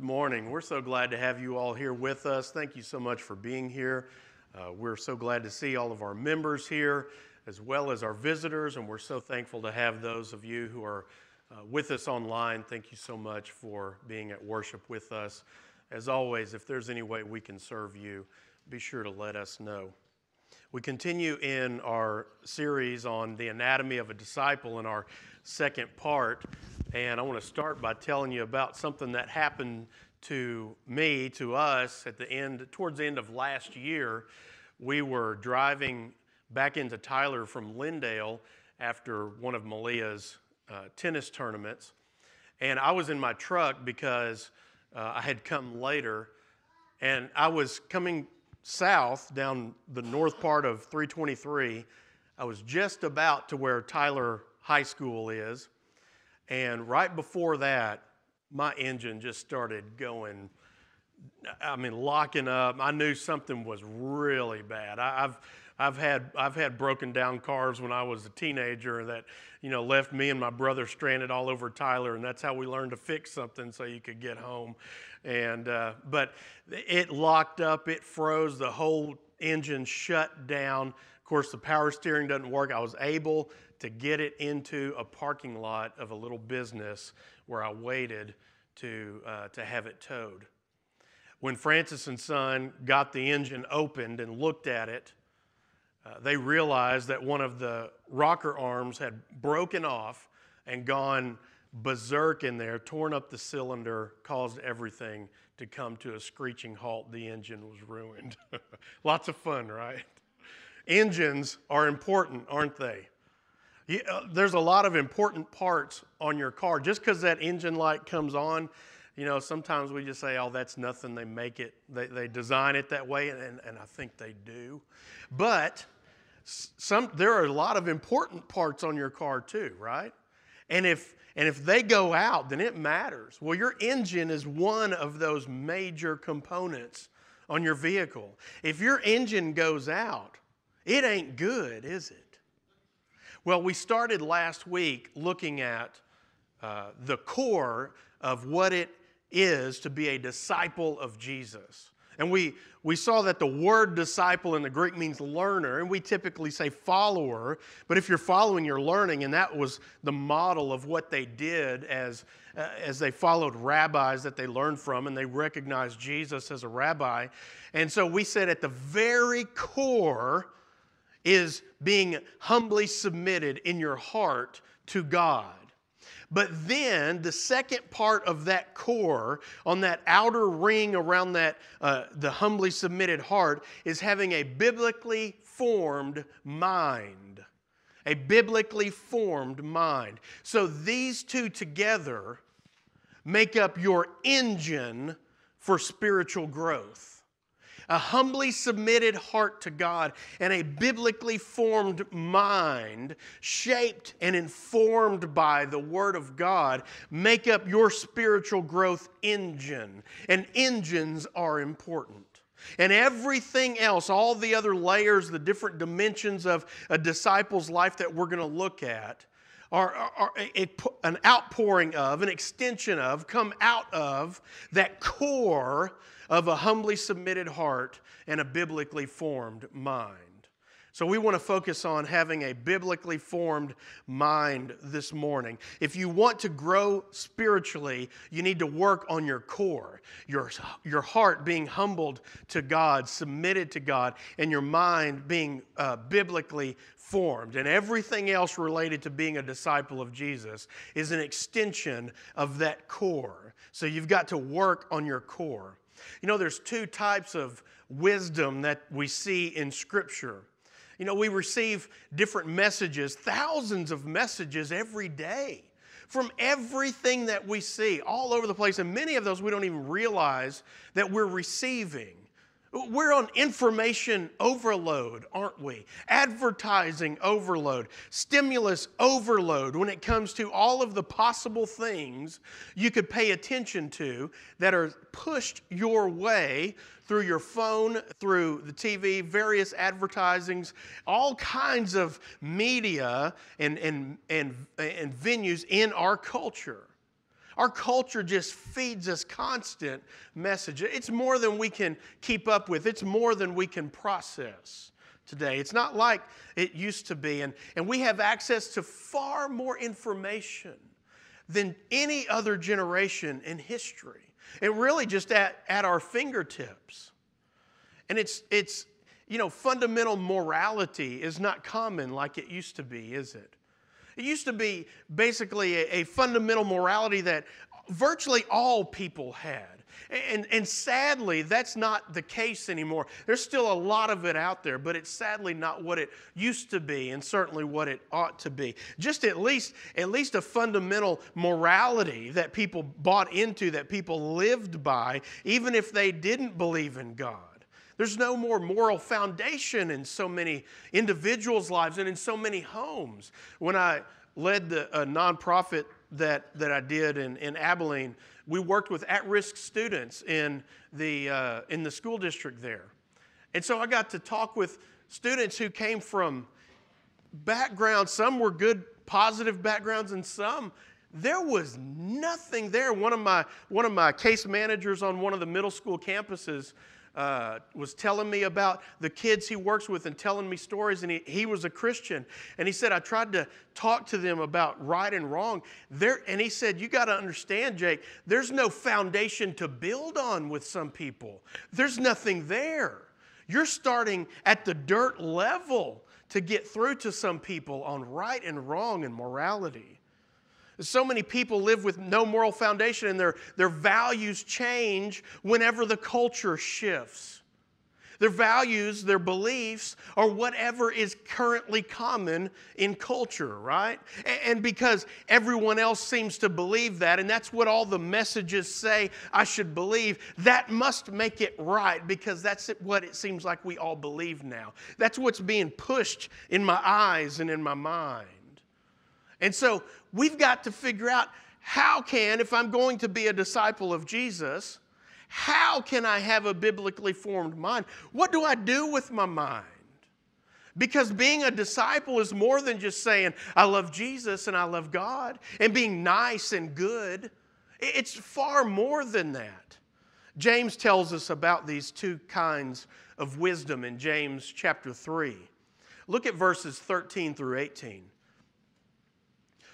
Good morning. We're so glad to have you all here with us. Thank you so much for being here. Uh, we're so glad to see all of our members here as well as our visitors, and we're so thankful to have those of you who are uh, with us online. Thank you so much for being at worship with us. As always, if there's any way we can serve you, be sure to let us know. We continue in our series on the anatomy of a disciple in our second part. And I want to start by telling you about something that happened to me, to us, at the end, towards the end of last year. We were driving back into Tyler from Lindale after one of Malia's uh, tennis tournaments. And I was in my truck because uh, I had come later. And I was coming south down the north part of 323. I was just about to where Tyler High School is. And right before that, my engine just started going. I mean, locking up. I knew something was really bad. I, have I've had I've had broken down cars when I was a teenager that you know left me and my brother stranded all over Tyler, and that's how we learned to fix something so you could get home. And uh, but it locked up, it froze, the whole engine shut down. Of course, the power steering doesn't work. I was able to get it into a parking lot of a little business where I waited to uh, to have it towed. When Francis and Son got the engine opened and looked at it. Uh, they realized that one of the rocker arms had broken off and gone berserk in there, torn up the cylinder, caused everything to come to a screeching halt. The engine was ruined. Lots of fun, right? Engines are important, aren't they? Uh, there's a lot of important parts on your car. Just because that engine light comes on, you know, sometimes we just say, oh, that's nothing. They make it, they, they design it that way, and, and I think they do. But some, there are a lot of important parts on your car too, right? And if and if they go out, then it matters. Well, your engine is one of those major components on your vehicle. If your engine goes out, it ain't good, is it? Well, we started last week looking at uh, the core of what it is to be a disciple of Jesus. And we, we saw that the word disciple in the Greek means learner, and we typically say follower. But if you're following, you're learning, and that was the model of what they did as, uh, as they followed rabbis that they learned from, and they recognized Jesus as a rabbi. And so we said at the very core is being humbly submitted in your heart to God. But then the second part of that core, on that outer ring around that uh, the humbly submitted heart, is having a biblically formed mind. A biblically formed mind. So these two together make up your engine for spiritual growth a humbly submitted heart to God, and a biblically formed mind, shaped and informed by the Word of God, make up your spiritual growth engine. And engines are important. And everything else, all the other layers, the different dimensions of a disciple's life that we're going to look at, are, a, an outpouring of, an extension of, come out of that core of a humbly submitted heart and a biblically formed mind. So, we want to focus on having a biblically formed mind this morning. If you want to grow spiritually, you need to work on your core, your, your heart being humbled to God, submitted to God, and your mind being uh, biblically formed. And everything else related to being a disciple of Jesus is an extension of that core. So, you've got to work on your core. You know, there's two types of wisdom that we see in Scripture. You know, we receive different messages, thousands of messages every day from everything that we see all over the place. And many of those we don't even realize that we're receiving. We're on information overload, aren't we? Advertising overload, stimulus overload when it comes to all of the possible things you could pay attention to that are pushed your way through your phone, through the TV, various advertisings, all kinds of media and, and, and, and venues in our culture. Our culture just feeds us constant message. It's more than we can keep up with, it's more than we can process today. It's not like it used to be. And, and we have access to far more information than any other generation in history. And really just at, at our fingertips. And it's, it's, you know, fundamental morality is not common like it used to be, is it? It used to be basically a, a fundamental morality that virtually all people had. And, and sadly, that's not the case anymore. There's still a lot of it out there, but it's sadly not what it used to be and certainly what it ought to be. Just at least, at least a fundamental morality that people bought into, that people lived by, even if they didn't believe in God. There's no more moral foundation in so many individuals' lives and in so many homes. When I led the a nonprofit that, that I did in, in Abilene, we worked with at risk students in the, uh, in the school district there. And so I got to talk with students who came from backgrounds, some were good, positive backgrounds, and some there was nothing there. One of my, one of my case managers on one of the middle school campuses uh, was telling me about the kids he works with and telling me stories, and he, he was a Christian. And he said, I tried to talk to them about right and wrong. There, and he said, You got to understand, Jake, there's no foundation to build on with some people, there's nothing there. You're starting at the dirt level to get through to some people on right and wrong and morality. So many people live with no moral foundation and their, their values change whenever the culture shifts. Their values, their beliefs are whatever is currently common in culture, right? And because everyone else seems to believe that, and that's what all the messages say I should believe, that must make it right because that's what it seems like we all believe now. That's what's being pushed in my eyes and in my mind. And so we've got to figure out how can, if I'm going to be a disciple of Jesus, how can I have a biblically formed mind? What do I do with my mind? Because being a disciple is more than just saying, I love Jesus and I love God and being nice and good. It's far more than that. James tells us about these two kinds of wisdom in James chapter 3. Look at verses 13 through 18.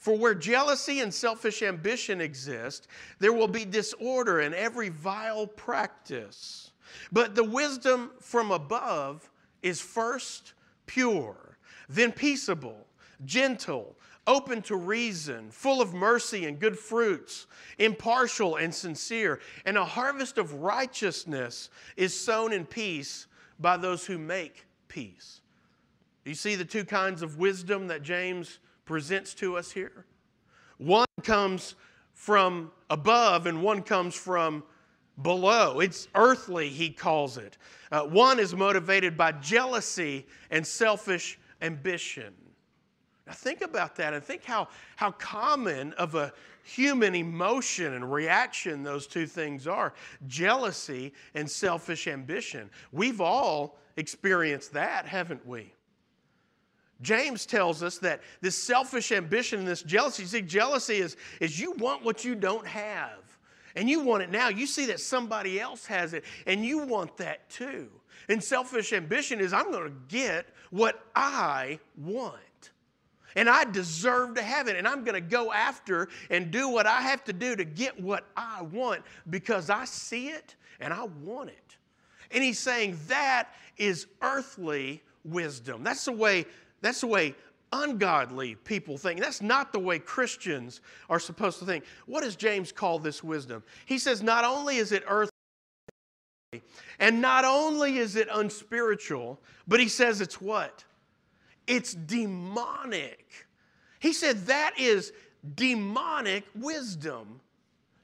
For where jealousy and selfish ambition exist, there will be disorder and every vile practice. But the wisdom from above is first pure, then peaceable, gentle, open to reason, full of mercy and good fruits, impartial and sincere. And a harvest of righteousness is sown in peace by those who make peace. You see the two kinds of wisdom that James presents to us here. One comes from above and one comes from below. It's earthly, he calls it. Uh, one is motivated by jealousy and selfish ambition. Now, think about that and think how, how common of a human emotion and reaction those two things are jealousy and selfish ambition. We've all experienced that, haven't we? James tells us that this selfish ambition and this jealousy, see, jealousy is, is you want what you don't have. And you want it now. You see that somebody else has it, and you want that too. And selfish ambition is I'm going to get what I want. And I deserve to have it. And I'm going to go after and do what I have to do to get what I want because I see it and I want it. And he's saying that is earthly wisdom. That's the way that's the way ungodly people think. That's not the way Christians are supposed to think. What does James call this wisdom? He says, not only is it earthly, and not only is it unspiritual, but he says it's what? It's demonic. He said that is demonic wisdom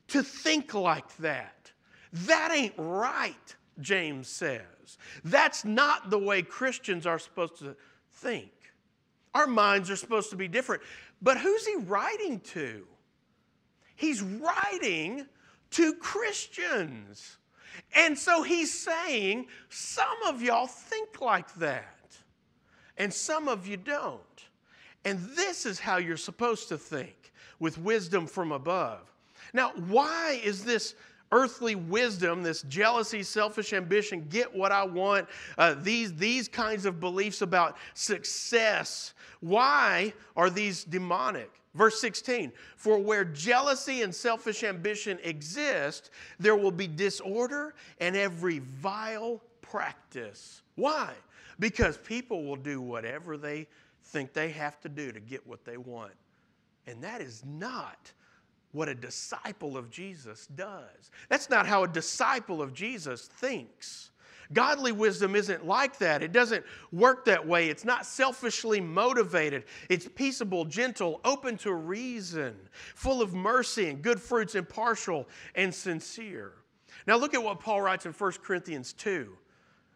to think like that. That ain't right, James says. That's not the way Christians are supposed to think. Our minds are supposed to be different. But who's he writing to? He's writing to Christians. And so he's saying, some of y'all think like that, and some of you don't. And this is how you're supposed to think with wisdom from above. Now, why is this earthly wisdom, this jealousy, selfish ambition, get what I want, uh, these, these kinds of beliefs about success, why are these demonic? Verse 16, for where jealousy and selfish ambition exist, there will be disorder and every vile practice. Why? Because people will do whatever they think they have to do to get what they want. And that is not what a disciple of Jesus does. That's not how a disciple of Jesus thinks. Godly wisdom isn't like that. It doesn't work that way. It's not selfishly motivated. It's peaceable, gentle, open to reason, full of mercy and good fruits, impartial and sincere. Now, look at what Paul writes in 1 Corinthians 2,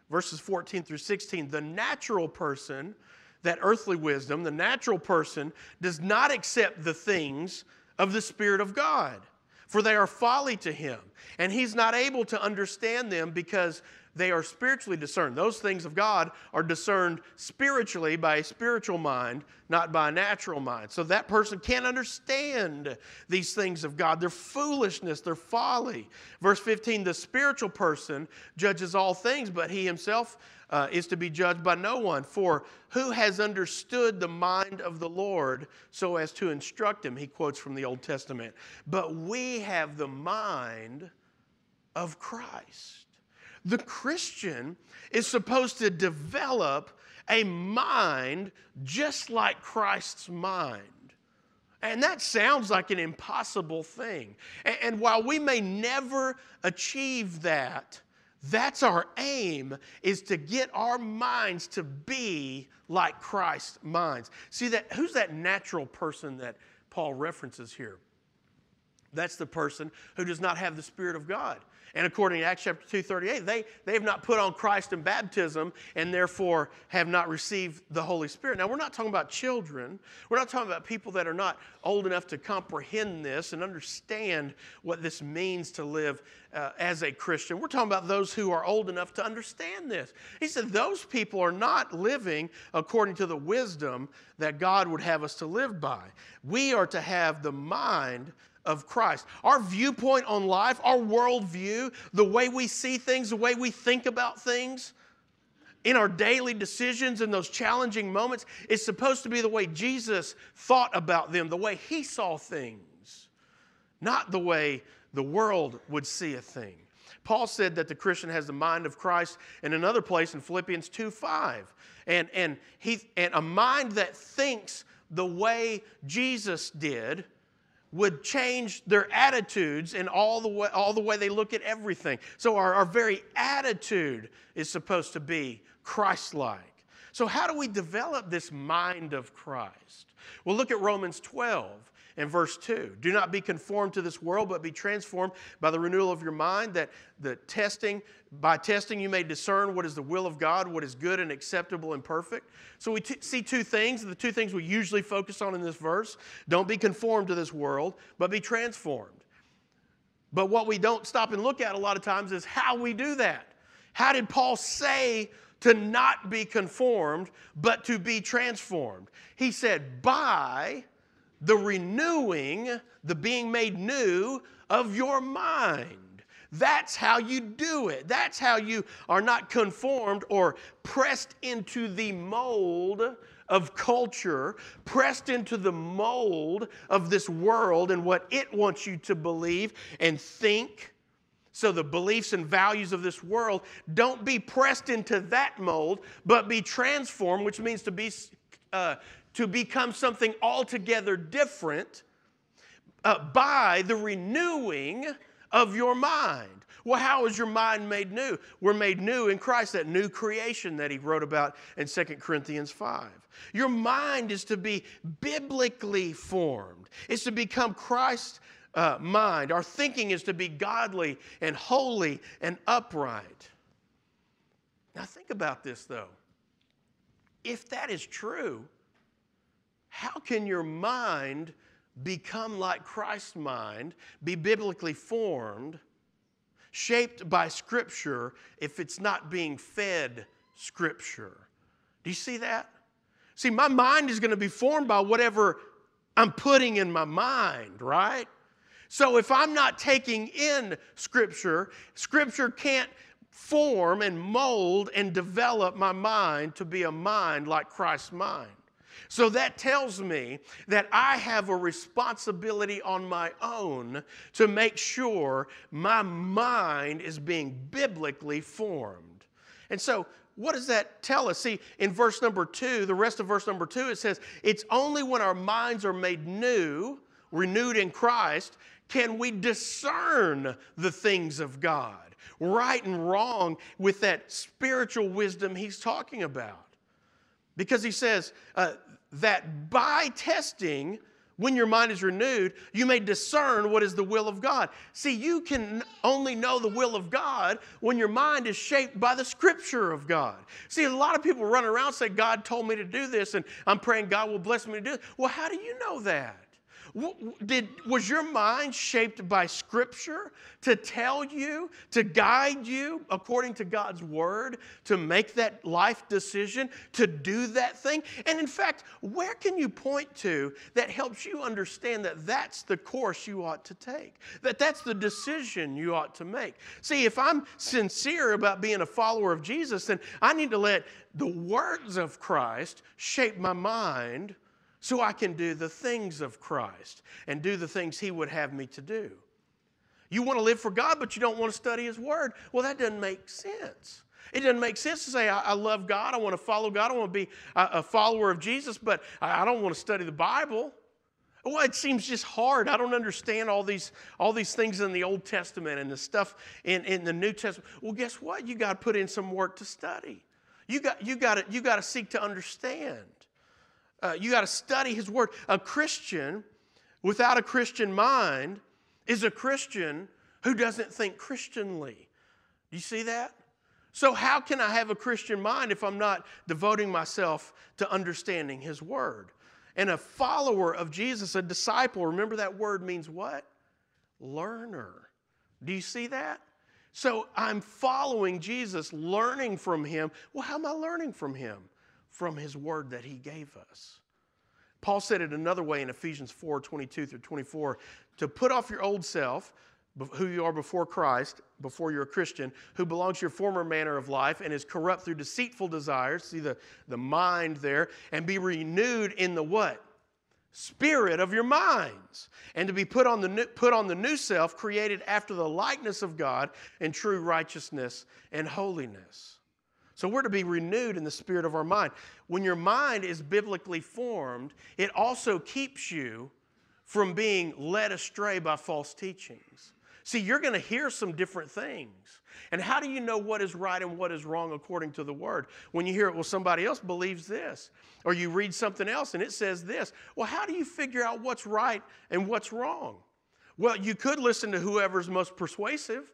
verses 14 through 16. The natural person, that earthly wisdom, the natural person does not accept the things of the Spirit of God, for they are folly to him, and he's not able to understand them because they are spiritually discerned. Those things of God are discerned spiritually by a spiritual mind, not by a natural mind. So that person can't understand these things of God. They're foolishness, they're folly. Verse 15 the spiritual person judges all things, but he himself uh, is to be judged by no one. For who has understood the mind of the Lord so as to instruct him? He quotes from the Old Testament. But we have the mind of Christ. The Christian is supposed to develop a mind just like Christ's mind. And that sounds like an impossible thing. And, while we may never achieve that, that's our aim is to get our minds to be like Christ's minds. See that who's that natural person that Paul references here? That's the person who does not have the Spirit of God. And according to Acts chapter 2:38, they, they have not put on Christ in baptism and therefore have not received the Holy Spirit. Now, we're not talking about children. We're not talking about people that are not old enough to comprehend this and understand what this means to live uh, as a Christian. We're talking about those who are old enough to understand this. He said, Those people are not living according to the wisdom that God would have us to live by. We are to have the mind of Christ. Our viewpoint on life, our worldview, the way we see things, the way we think about things, in our daily decisions in those challenging moments, is supposed to be the way Jesus thought about them, the way he saw things, not the way the world would see a thing. Paul said that the Christian has the mind of Christ in another place in Philippians 2 5. And, and, he, and a mind that thinks the way Jesus did would change their attitudes and all the way, all the way they look at everything. So our, our very attitude is supposed to be Christ-like. So how do we develop this mind of Christ? Well, look at Romans 12 in verse 2. Do not be conformed to this world, but be transformed by the renewal of your mind, that the testing, by testing you may discern what is the will of God, what is good and acceptable and perfect. So we t- see two things, the two things we usually focus on in this verse. Don't be conformed to this world, but be transformed. But what we don't stop and look at a lot of times is how we do that. How did Paul say to not be conformed, but to be transformed? He said, by the renewing, the being made new of your mind. That's how you do it. That's how you are not conformed or pressed into the mold of culture, pressed into the mold of this world and what it wants you to believe and think. So, the beliefs and values of this world, don't be pressed into that mold, but be transformed, which means to be uh, to become something altogether different uh, by the renewing of your mind. Well, how is your mind made new? We're made new in Christ, that new creation that he wrote about in 2 Corinthians 5. Your mind is to be biblically formed, it's to become Christ's uh, mind. Our thinking is to be godly and holy and upright. Now, think about this though. If that is true, how can your mind become like Christ's mind, be biblically formed, shaped by Scripture, if it's not being fed Scripture? Do you see that? See, my mind is going to be formed by whatever I'm putting in my mind, right? So if I'm not taking in Scripture, Scripture can't form and mold and develop my mind to be a mind like Christ's mind. So that tells me that I have a responsibility on my own to make sure my mind is being biblically formed. And so, what does that tell us? See, in verse number two, the rest of verse number two, it says, It's only when our minds are made new, renewed in Christ, can we discern the things of God, right and wrong, with that spiritual wisdom he's talking about? Because he says uh, that by testing, when your mind is renewed, you may discern what is the will of God. See, you can only know the will of God when your mind is shaped by the scripture of God. See, a lot of people run around and say, God told me to do this, and I'm praying God will bless me to do it. Well, how do you know that? Did, was your mind shaped by Scripture to tell you, to guide you according to God's Word, to make that life decision, to do that thing? And in fact, where can you point to that helps you understand that that's the course you ought to take, that that's the decision you ought to make? See, if I'm sincere about being a follower of Jesus, then I need to let the words of Christ shape my mind so I can do the things of Christ and do the things He would have me to do. You want to live for God, but you don't want to study His Word. Well, that doesn't make sense. It doesn't make sense to say, I, I love God, I want to follow God, I want to be a, a follower of Jesus, but I, I don't want to study the Bible. Well, it seems just hard. I don't understand all these, all these things in the Old Testament and the stuff in, in the New Testament. Well, guess what? You got to put in some work to study. You got, you got, to, you got to seek to understand. Uh, you got to study His Word. A Christian without a Christian mind is a Christian who doesn't think Christianly. Do you see that? So, how can I have a Christian mind if I'm not devoting myself to understanding His Word? And a follower of Jesus, a disciple, remember that word means what? Learner. Do you see that? So, I'm following Jesus, learning from Him. Well, how am I learning from Him? From his word that he gave us. Paul said it another way in Ephesians 4 22 through 24 to put off your old self, who you are before Christ, before you're a Christian, who belongs to your former manner of life and is corrupt through deceitful desires. See the, the mind there, and be renewed in the what? Spirit of your minds, and to be put on the new, put on the new self, created after the likeness of God in true righteousness and holiness. So we're to be renewed in the spirit of our mind. When your mind is biblically formed, it also keeps you from being led astray by false teachings. See, you're going to hear some different things. And how do you know what is right and what is wrong according to the word? When you hear it, well, somebody else believes this, or you read something else and it says this. Well, how do you figure out what's right and what's wrong? Well, you could listen to whoever's most persuasive.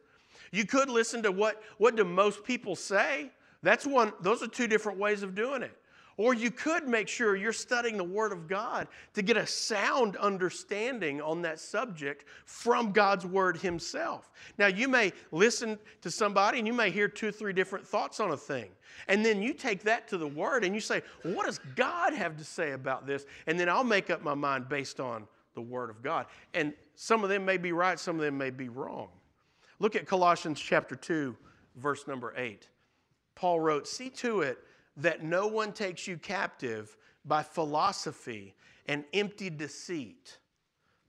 You could listen to what, what do most people say. That's one, those are two different ways of doing it. Or you could make sure you're studying the Word of God to get a sound understanding on that subject from God's Word Himself. Now, you may listen to somebody and you may hear two or three different thoughts on a thing. And then you take that to the Word and you say, well, What does God have to say about this? And then I'll make up my mind based on the Word of God. And some of them may be right, some of them may be wrong. Look at Colossians chapter 2, verse number 8. Paul wrote, See to it that no one takes you captive by philosophy and empty deceit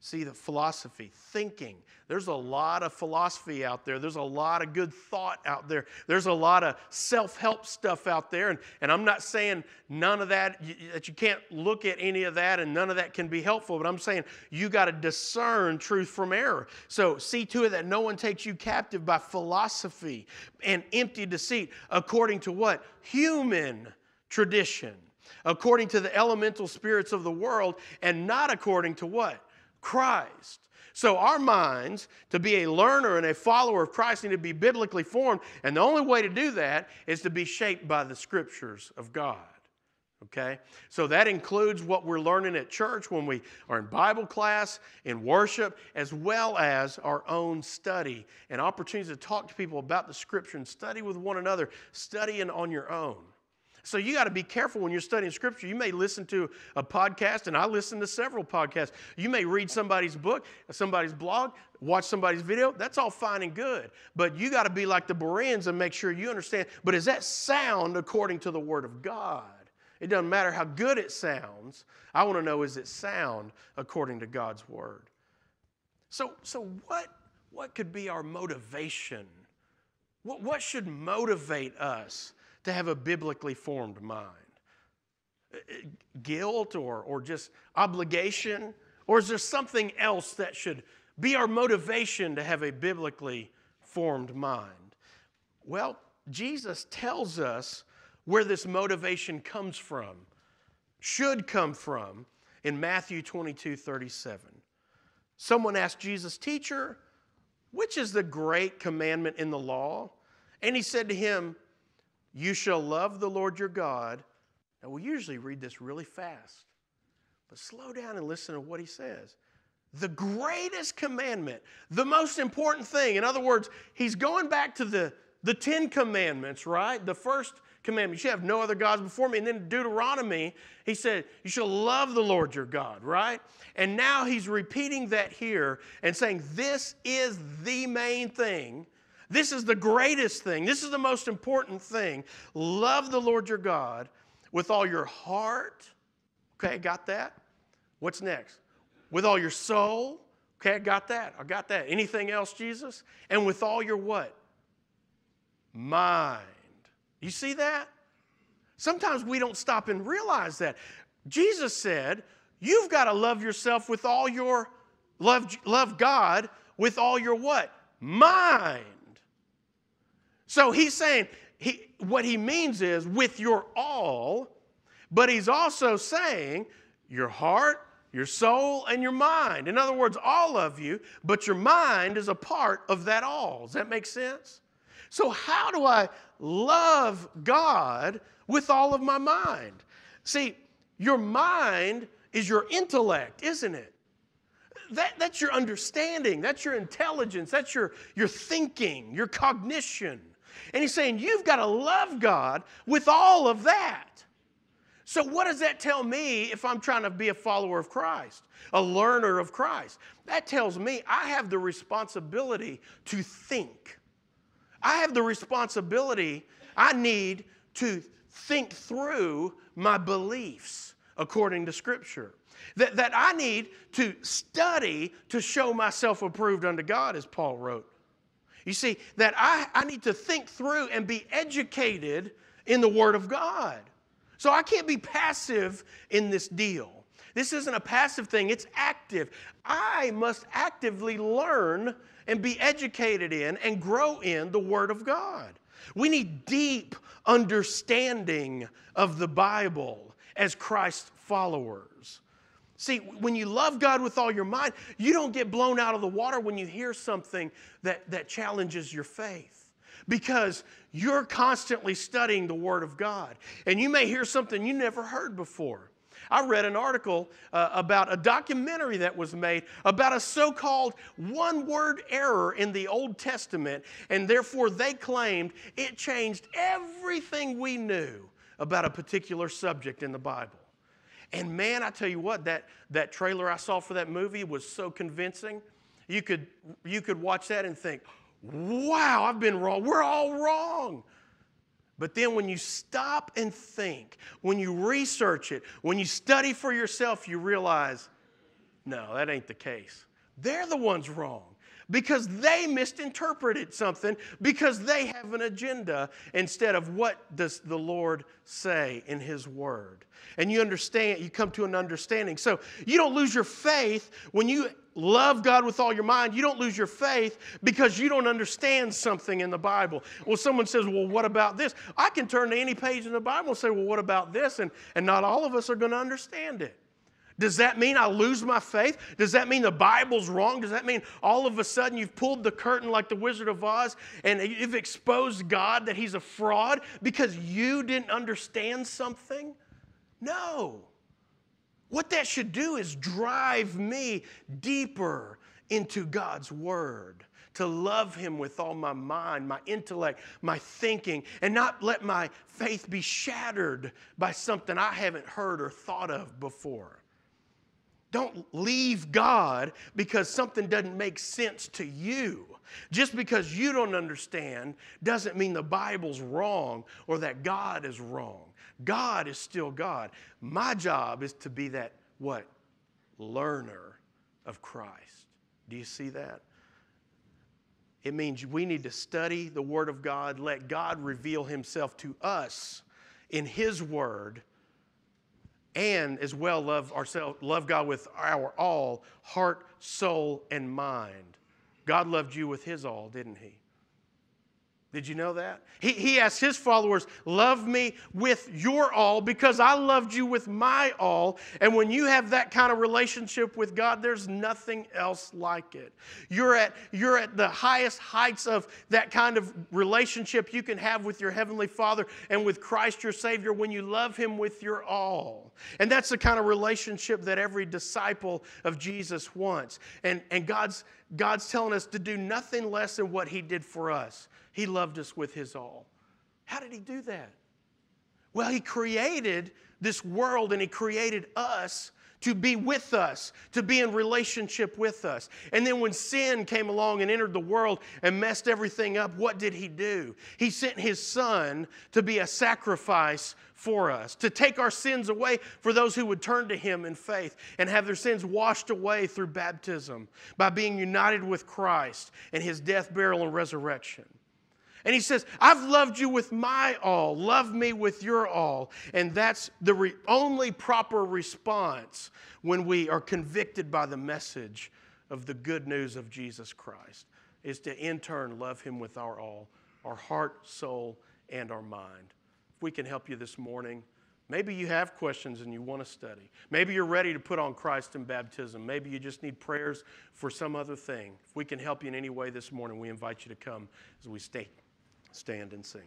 See the philosophy, thinking. There's a lot of philosophy out there. There's a lot of good thought out there. There's a lot of self help stuff out there. And, and I'm not saying none of that, that you can't look at any of that and none of that can be helpful, but I'm saying you got to discern truth from error. So see to it that no one takes you captive by philosophy and empty deceit, according to what? Human tradition, according to the elemental spirits of the world, and not according to what? Christ. So, our minds, to be a learner and a follower of Christ, need to be biblically formed. And the only way to do that is to be shaped by the scriptures of God. Okay? So, that includes what we're learning at church when we are in Bible class, in worship, as well as our own study and opportunities to talk to people about the scripture and study with one another, studying on your own. So you got to be careful when you're studying scripture. You may listen to a podcast, and I listen to several podcasts. You may read somebody's book, somebody's blog, watch somebody's video. That's all fine and good. But you got to be like the Bereans and make sure you understand. But is that sound according to the Word of God? It doesn't matter how good it sounds. I want to know is it sound according to God's Word? So, so what, what could be our motivation? What, what should motivate us? To have a biblically formed mind? Guilt or, or just obligation? Or is there something else that should be our motivation to have a biblically formed mind? Well, Jesus tells us where this motivation comes from, should come from, in Matthew 22 37. Someone asked Jesus, Teacher, which is the great commandment in the law? And he said to him, you shall love the Lord your God. Now, we usually read this really fast, but slow down and listen to what he says. The greatest commandment, the most important thing. In other words, he's going back to the, the Ten Commandments, right? The first commandment, you shall have no other gods before me. And then Deuteronomy, he said, You shall love the Lord your God, right? And now he's repeating that here and saying, This is the main thing this is the greatest thing. This is the most important thing. Love the Lord your God with all your heart. Okay, got that? What's next? With all your soul. Okay, I got that. I got that. Anything else, Jesus? And with all your what? Mind. You see that? Sometimes we don't stop and realize that. Jesus said, You've got to love yourself with all your love, love God with all your what? Mind. So he's saying, he, what he means is with your all, but he's also saying your heart, your soul, and your mind. In other words, all of you, but your mind is a part of that all. Does that make sense? So, how do I love God with all of my mind? See, your mind is your intellect, isn't it? That, that's your understanding, that's your intelligence, that's your, your thinking, your cognition. And he's saying, You've got to love God with all of that. So, what does that tell me if I'm trying to be a follower of Christ, a learner of Christ? That tells me I have the responsibility to think. I have the responsibility, I need to think through my beliefs according to Scripture. That, that I need to study to show myself approved unto God, as Paul wrote. You see, that I, I need to think through and be educated in the Word of God. So I can't be passive in this deal. This isn't a passive thing, it's active. I must actively learn and be educated in and grow in the Word of God. We need deep understanding of the Bible as Christ's followers. See, when you love God with all your mind, you don't get blown out of the water when you hear something that, that challenges your faith because you're constantly studying the Word of God. And you may hear something you never heard before. I read an article uh, about a documentary that was made about a so called one word error in the Old Testament, and therefore they claimed it changed everything we knew about a particular subject in the Bible. And man, I tell you what, that, that trailer I saw for that movie was so convincing. You could, you could watch that and think, wow, I've been wrong. We're all wrong. But then when you stop and think, when you research it, when you study for yourself, you realize, no, that ain't the case. They're the ones wrong because they misinterpreted something because they have an agenda instead of what does the Lord say in his word. And you understand, you come to an understanding. So you don't lose your faith when you love God with all your mind. You don't lose your faith because you don't understand something in the Bible. Well, someone says, Well, what about this? I can turn to any page in the Bible and say, Well, what about this? And, and not all of us are going to understand it. Does that mean I lose my faith? Does that mean the Bible's wrong? Does that mean all of a sudden you've pulled the curtain like the Wizard of Oz and you've exposed God that He's a fraud because you didn't understand something? No. What that should do is drive me deeper into God's Word, to love Him with all my mind, my intellect, my thinking, and not let my faith be shattered by something I haven't heard or thought of before. Don't leave God because something doesn't make sense to you. Just because you don't understand doesn't mean the Bible's wrong or that God is wrong. God is still God. My job is to be that what? Learner of Christ. Do you see that? It means we need to study the Word of God, let God reveal Himself to us in His Word, and as well love ourselves, love God with our all, heart, soul, and mind. God loved you with His all, didn't He? Did you know that? He, he asked his followers, Love me with your all because I loved you with my all. And when you have that kind of relationship with God, there's nothing else like it. You're at, you're at the highest heights of that kind of relationship you can have with your Heavenly Father and with Christ your Savior when you love Him with your all. And that's the kind of relationship that every disciple of Jesus wants. And, and God's, God's telling us to do nothing less than what He did for us. He loved us with His all. How did He do that? Well, He created this world and He created us to be with us, to be in relationship with us. And then when sin came along and entered the world and messed everything up, what did he do? He sent his son to be a sacrifice for us, to take our sins away for those who would turn to him in faith and have their sins washed away through baptism by being united with Christ and his death, burial, and resurrection. And he says, I've loved you with my all. Love me with your all. And that's the re- only proper response when we are convicted by the message of the good news of Jesus Christ, is to in turn love him with our all, our heart, soul, and our mind. If we can help you this morning, maybe you have questions and you want to study. Maybe you're ready to put on Christ in baptism. Maybe you just need prayers for some other thing. If we can help you in any way this morning, we invite you to come as we stay stand and sing.